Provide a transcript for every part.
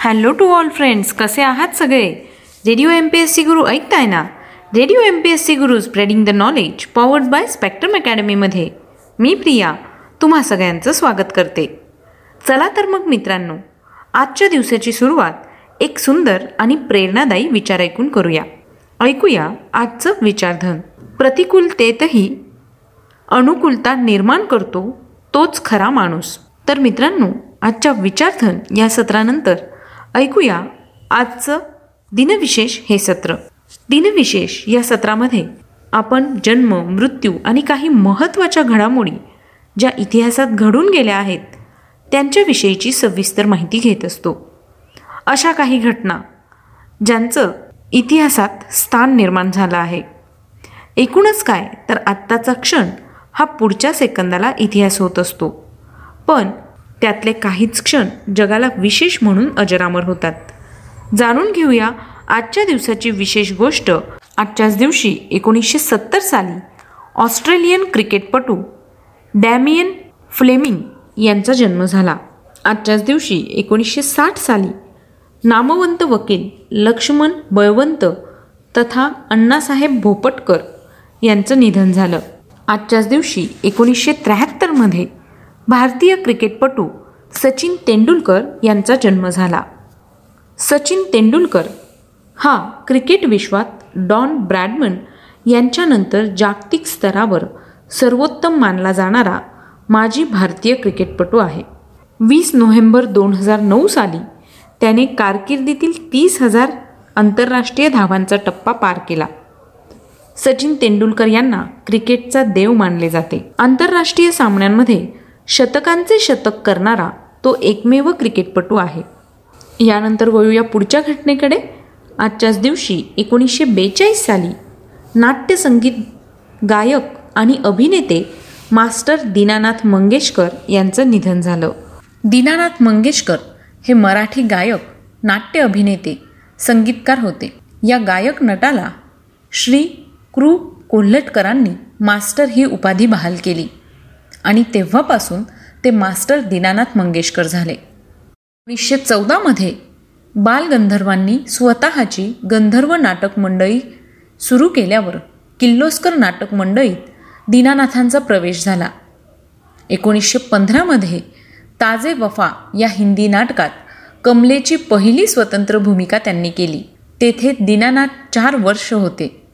Hello to all friends कसे आहात सगळे? Radio M P S C Guru ऐकताय ना? Radio M P S C Guru spreading the knowledge powered by Spectrum अकॅडमीमध्ये मी प्रिया तुम्हा सगळ्यांचं स्वागत करते. चला तर मग मित्रांनो आजच्या दिवसाची सुरुवात एक सुंदर आणि प्रेरणादायी विचार ऐकून करूया. ऐकूया आजचं विचारधन. प्रतिकूलतेतही अनुकूलता निर्माण करतो तोच खरा माणूस. तर मित्रांनो आजच्या विचारधन या सत्रानंतर ऐकूया आजचं दिनविशेष हे सत्र. दिनविशेष या सत्रामध्ये आपण जन्म मृत्यू आणि काही महत्त्वाच्या घडामोडी ज्या इतिहासात घडून गेल्या आहेत त्यांच्याविषयीची सविस्तर माहिती घेत असतो. अशा काही घटना ज्यांचं इतिहासात स्थान निर्माण झालं आहे. एकूणच काय तर आत्ताचा क्षण हा पुढच्या सेकंदाला इतिहास होत असतो. पण त्यातले काहीच क्षण जगाला विशेष म्हणून अजरामर होतात. जाणून घेऊया आजच्या दिवसाची विशेष गोष्ट. आजच्याच दिवशी एकोणीसशे सत्तर साली ऑस्ट्रेलियन क्रिकेटपटू डॅमियन फ्लेमिंग यांचा जन्म झाला. आजच्याच दिवशी एकोणीसशे साठ साली नामवंत वकील लक्ष्मण बळवंत तथा अण्णासाहेब भोपटकर यांचं निधन झालं. आजच्याच दिवशी एकोणीसशे त्र्याहत्तरमध्ये भारतीय क्रिकेटपटू सचिन तेंडुलकर यांचा जन्म झाला. सचिन तेंडुलकर हा क्रिकेट विश्वात डॉन ब्रॅडमन यांच्यानंतर जागतिक स्तरावर सर्वोत्तम मानला जाणारा माजी भारतीय क्रिकेटपटू आहे. वीस नोव्हेंबर दोन हजार नऊ साली त्याने कारकिर्दीतील तीस हजार आंतरराष्ट्रीय धावांचा टप्पा पार केला. सचिन तेंडुलकर यांना क्रिकेटचा देव मानले जाते. आंतरराष्ट्रीय सामन्यांमध्ये शतकांचे शतक करणारा तो एकमेव क्रिकेटपटू आहे. यानंतर वळूया पुढच्या घटनेकडे. आजच्याच दिवशी एकोणीसशे बेचाळीस साली नाट्यसंगीत गायक आणि अभिनेते मास्टर दीनानाथ मंगेशकर यांचं निधन झालं. दीनानाथ मंगेशकर हे मराठी गायक नाट्य अभिनेते संगीतकार होते. या गायक नटाला श्री क्रू कोल्हटकरांनी मास्टर ही उपाधी बहाल केली. आणि तेव्हापासून ते मास्टर दीनानाथ मंगेशकर झाले. एकोणीसशे चौदामध्ये बालगंधर्वांनी स्वतःची गंधर्व नाटक मंडळी सुरू केल्यावर किल्लोस्कर नाटक मंडळीत दीनानाथांचा प्रवेश झाला. एकोणीसशे पंधरामध्ये ताजे वफा या हिंदी नाटकात कमलेची पहिली स्वतंत्र भूमिका त्यांनी केली. तेथे दीनानाथ चार वर्ष होते.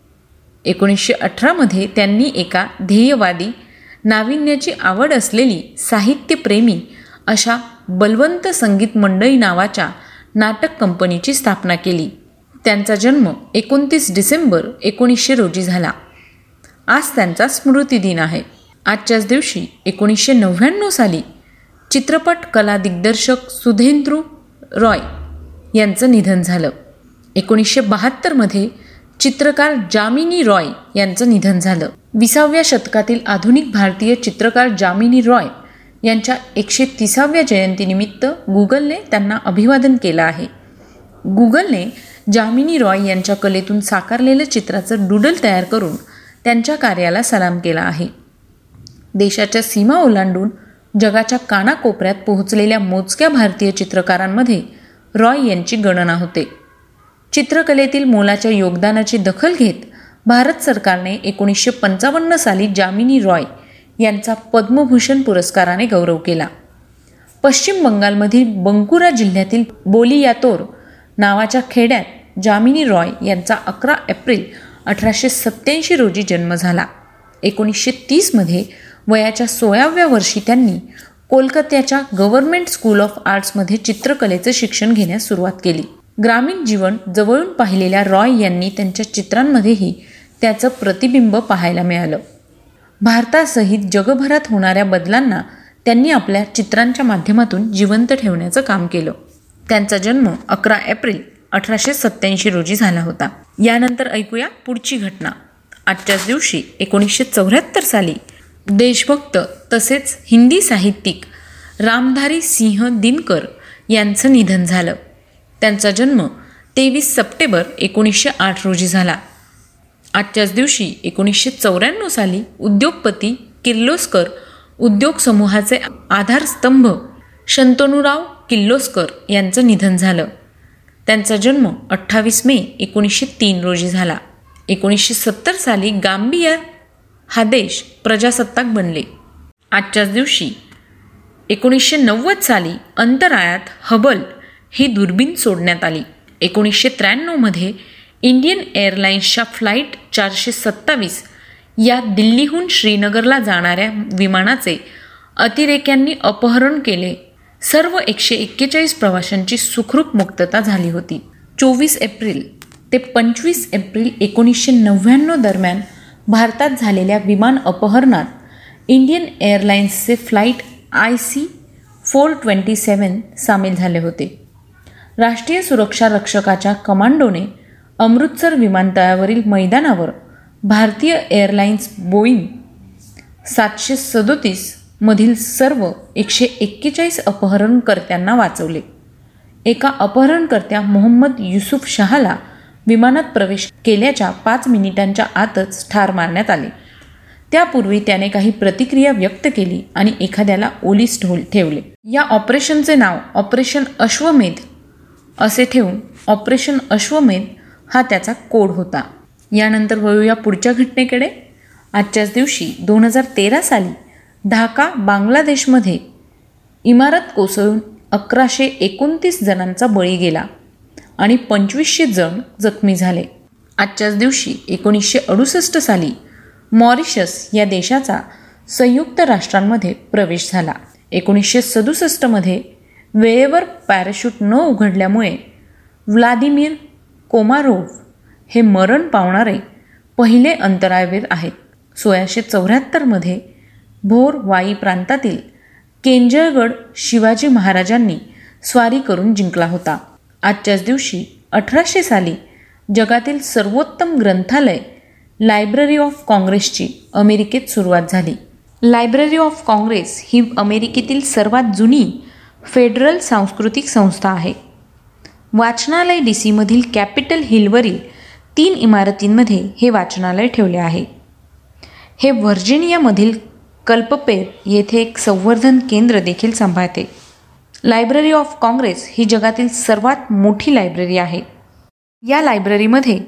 एकोणीसशे अठरामध्ये त्यांनी एका ध्येयवादी नाविन्याची आवड असलेली साहित्यप्रेमी अशा बलवंत संगीत मंडळी नावाच्या नाटक कंपनीची स्थापना केली. त्यांचा जन्म एकोणतीस डिसेंबर एकोणीसशे रोजी झाला. आज त्यांचा स्मृती दिन आहे. आजच्याच दिवशी एकोणीसशे नव्याण्णव साली चित्रपट कला दिग्दर्शक सुधेंद्रू रॉय यांचं निधन झालं. एकोणीसशे बहात्तरमध्ये चित्रकार जामिनी रॉय यांचं निधन झालं. विसाव्या शतकातील आधुनिक भारतीय चित्रकार जामिनी रॉय यांच्या एकशे तिसाव्या जयंतीनिमित्त गुगलने त्यांना अभिवादन केलं आहे. गुगलने जामिनी रॉय यांच्या कलेतून साकारलेलं चित्राचं डुडल तयार करून त्यांच्या कार्याला सलाम केला आहे. देशाच्या सीमा ओलांडून जगाच्या कानाकोपऱ्यात पोहोचलेल्या मोजक्या भारतीय चित्रकारांमध्ये रॉय यांची गणना होते. चित्रकलेतील मोलाच्या योगदानाची दखल घेत भारत सरकारने एकोणीसशे पंचावन्न साली जामिनी रॉय यांचा पद्मभूषण पुरस्काराने गौरव केला. पश्चिम बंगालमधील बंकुरा जिल्ह्यातील बोलियातोर नावाच्या खेड्यात जामिनी रॉय यांचा अकरा एप्रिल अठराशे सत्त्याऐंशी रोजी जन्म झाला. एकोणीसशे तीसमध्ये वयाच्या सोळाव्या वर्षी त्यांनी कोलकात्याच्या गव्हर्नमेंट स्कूल ऑफ आर्ट्समध्ये चित्रकलेचं शिक्षण घेण्यास सुरुवात केली. ग्रामीण जीवन जवळून पाहिलेल्या रॉय यांनी त्यांच्या चित्रांमध्येही त्याचं प्रतिबिंब पाहायला मिळालं. भारतासहित जगभरात होणाऱ्या बदलांना त्यांनी आपल्या चित्रांच्या माध्यमातून जिवंत ठेवण्याचं काम केलं. त्यांचा जन्म अकरा एप्रिल अठराशे सत्त्याऐंशी रोजी झाला होता. यानंतर ऐकूया पुढची घटना. आजच्याच दिवशी एकोणीसशे चौऱ्याहत्तर साली देशभक्त तसेच हिंदी साहित्यिक रामधारी सिंह दिनकर यांचं निधन झालं. त्यांचा जन्म तेवीस सप्टेंबर एकोणीसशे आठ रोजी झाला. आजच्याच दिवशी एकोणीसशे चौऱ्याण्णव साली उद्योगपती किर्लोस्कर उद्योग समूहाचे आधारस्तंभ शंतनुराव किल्लोस्कर यांचं निधन झालं. त्यांचा जन्म अठ्ठावीस मे एकोणीसशे तीन रोजी झाला. एकोणीसशे सत्तर साली गांबिया हा देश प्रजासत्ताक बनले. आजच्याच दिवशी एकोणीसशे नव्वद साली अंतराळात हबल ही दुर्बीण सोडण्यात आली. एकोणीसशे त्र्याण्णवमध्ये इंडियन एअरलाइन्सच्या फ्लाईट चारशे सत्तावीस या दिल्लीहून श्रीनगरला जाणाऱ्या विमानाचे अतिरेक्यांनी अपहरण केले. सर्व एकशे एक्केचाळीस प्रवाशांची सुखरूप मुक्तता झाली होती. चोवीस एप्रिल ते पंचवीस एप्रिल एकोणीसशे नव्याण्णव दरम्यान भारतात झालेल्या विमान अपहरणात Indian एअरलाइन्सचे flight I C four twenty seven सामील झाले होते. राष्ट्रीय सुरक्षा रक्षकाच्या कमांडोने अमृतसर विमानतळावरील मैदानावर भारतीय एअरलाइन्स बोईंग सातशे सदोतीस मधील सर्व एकशे एक्केचाळीस अपहरणकर्त्यांना वाचवले. एका अपहरणकर्त्या मोहम्मद युसुफ शहाला विमानात प्रवेश केल्याच्या पाच मिनिटांच्या आतच ठार मारण्यात आले. त्यापूर्वी त्याने काही प्रतिक्रिया व्यक्त केली आणि एखाद्याला ओलीस ठेवले. या ऑपरेशनचे नाव ऑपरेशन अश्वमेध असे ठेवून ऑपरेशन अश्वमेध हा त्याचा कोड होता. यानंतर वळूया पुढच्या घटनेकडे. आजच्याच दिवशी दोन हजार तेरा साली ढाका बांगलादेशमध्ये इमारत कोसळून अकराशे एकोणतीस जणांचा बळी गेला आणि पंचवीसशे जण जखमी झाले. आजच्याच दिवशी एकोणीसशे अडुसष्ट साली मॉरिशस या देशाचा संयुक्त राष्ट्रांमध्ये प्रवेश झाला. एकोणीसशे सदुसष्टमध्ये वेळेवर पॅराशूट न उघडल्यामुळे व्लादिमीर कोमारोव्ह हे मरण पावणारे पहिले अंतराळवीर आहेत. सोळाशे चौऱ्याहत्तरमध्ये भोर वाई प्रांतातील केंजळगड शिवाजी महाराजांनी स्वारी करून जिंकला होता. आजच्याच दिवशी अठराशे साली जगातील सर्वोत्तम ग्रंथालय लायब्ररी ऑफ काँग्रेसची अमेरिकेत सुरुवात झाली. लायब्ररी ऑफ काँग्रेस ही अमेरिकेतील सर्वात जुनी फेडरल सांस्कृतिक संस्था आहे. वाचनालय डी सीमधील कॅपिटल हिलवरील तीन इमारतींमध्ये हे वाचनालय ठेवले आहे. हे व्हर्जिनियामधील कल्पपेर येथे एक संवर्धन केंद्र देखील सांभाळते. लायब्ररी ऑफ काँग्रेस ही जगातील सर्वात मोठी लायब्ररी आहे. या लायब्ररीमध्ये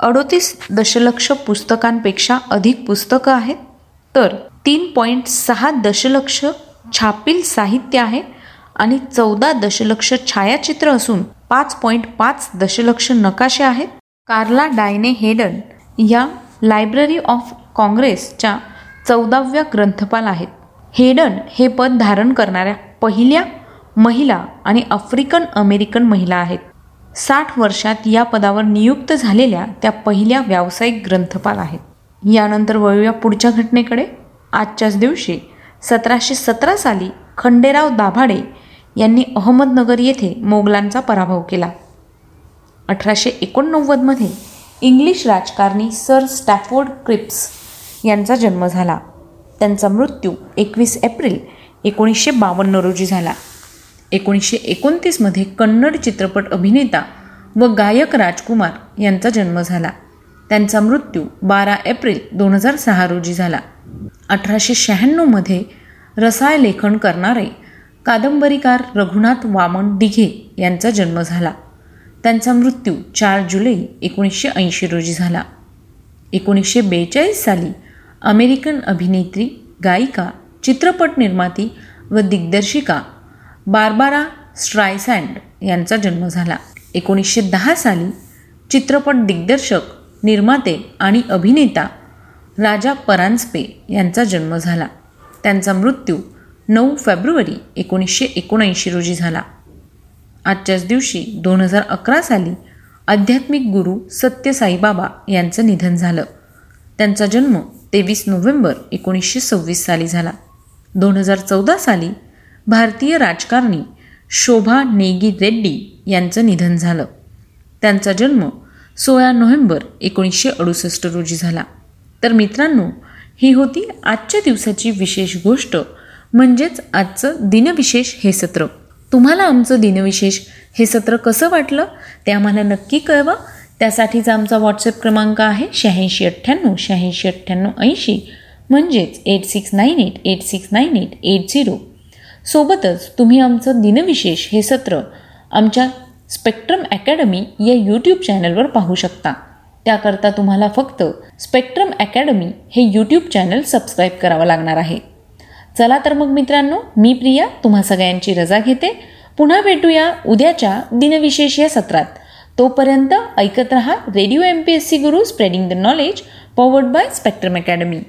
अडोतीस दशलक्ष पुस्तकांपेक्षा अधिक पुस्तकं आहेत. तर तीन पॉईंट सहा दशलक्ष छापील साहित्य आहे. आणि चौदा दशलक्ष छायाचित्र असून पाच पॉईंट पाच दशलक्ष नकाशे आहेत. कार्ला डायने हेडन या लायब्ररी ऑफ काँग्रेसच्या चौदाव्या ग्रंथपाल आहेत. हेडन हे पद धारण करणाऱ्या पहिल्या महिला आणि आफ्रिकन अमेरिकन महिला आहेत. साठ वर्षात या पदावर नियुक्त झालेल्या त्या पहिल्या व्यावसायिक ग्रंथपाल आहेत. यानंतर वळूया पुढच्या घटनेकडे. आजच्याच दिवशी सतराशे सतरा साली खंडेराव दाभाडे यांनी अहमदनगर येथे मोगलांचा पराभव केला. अठराशे एकोणनव्वदमध्ये इंग्लिश राजकारणी सर स्टॅफोर्ड क्रिप्स यांचा जन्म झाला. त्यांचा मृत्यू एकवीस एप्रिल एकोणीसशे बावन्न रोजी झाला. एकोणीसशे एकोणतीसमध्ये कन्नड चित्रपट अभिनेता व गायक राजकुमार यांचा जन्म झाला. त्यांचा मृत्यू बारा एप्रिल दोन हजार सहा रोजी झाला. अठराशे शहाण्णवमध्ये रसायलेखन करणारे कादंबरीकार रघुनाथ वामन दिघे यांचा जन्म झाला. त्यांचा मृत्यू चार जुलै एकोणीसशे ऐंशी रोजी झाला. एकोणीसशे बेचाळीस साली अमेरिकन अभिनेत्री गायिका चित्रपट निर्माती व दिग्दर्शिका बार्बारा स्ट्रायसँड यांचा जन्म झाला. एकोणीसशे दहा साली चित्रपट दिग्दर्शक निर्माते आणि अभिनेता राजा परांजपे यांचा जन्म झाला. त्यांचा मृत्यू नऊ फेब्रुवारी एकोणीसशे एकोणऐंशी रोजी झाला. आजच्याच दिवशी दोन हजार अकरा साली आध्यात्मिक गुरु सत्यसाईबाबा यांचं निधन झालं. त्यांचा जन्म तेवीस नोव्हेंबर एकोणीसशे सव्वीस साली झाला. दोन हजार चौदा साली भारतीय राजकारणी शोभा नेगी रेड्डी यांचं निधन झालं. त्यांचा जन्म सोळा नोव्हेंबर एकोणीसशे अडुसष्ट रोजी झाला. तर मित्रांनो ही होती आजच्या दिवसाची विशेष गोष्ट. म्हणजेच आजचं दिनविशेष हे सत्र. तुम्हाला आमचं दिनविशेष हे सत्र कसं वाटलं ते आम्हाला नक्की कळवा. त्यासाठीचा आमचा व्हॉट्सअप क्रमांक आहे शहाऐंशी अठ्ठ्याण्णव शहाऐंशी अठ्ठ्याण्णव ऐंशी. म्हणजेच eight six nine eight eight six nine eight eight zero. सोबतच तुम्ही आमचं दिनविशेष हे सत्र आमच्या स्पेक्ट्रम अकॅडमी या यूट्यूब चॅनलवर पाहू शकता. त्याकरता तुम्हाला फक्त स्पेक्ट्रम अकॅडमी हे यूट्यूब चॅनल सबस्क्राईब करावं लागणार आहे. चला तर मग मित्रांनो मी प्रिया तुम्हा सगळ्यांची रजा घेते. पुन्हा भेटूया उद्याच्या दिनविशेष या सत्रात. तोपर्यंत ऐकत रहा radio M P S C Guru spreading the knowledge powered by Spectrum Academy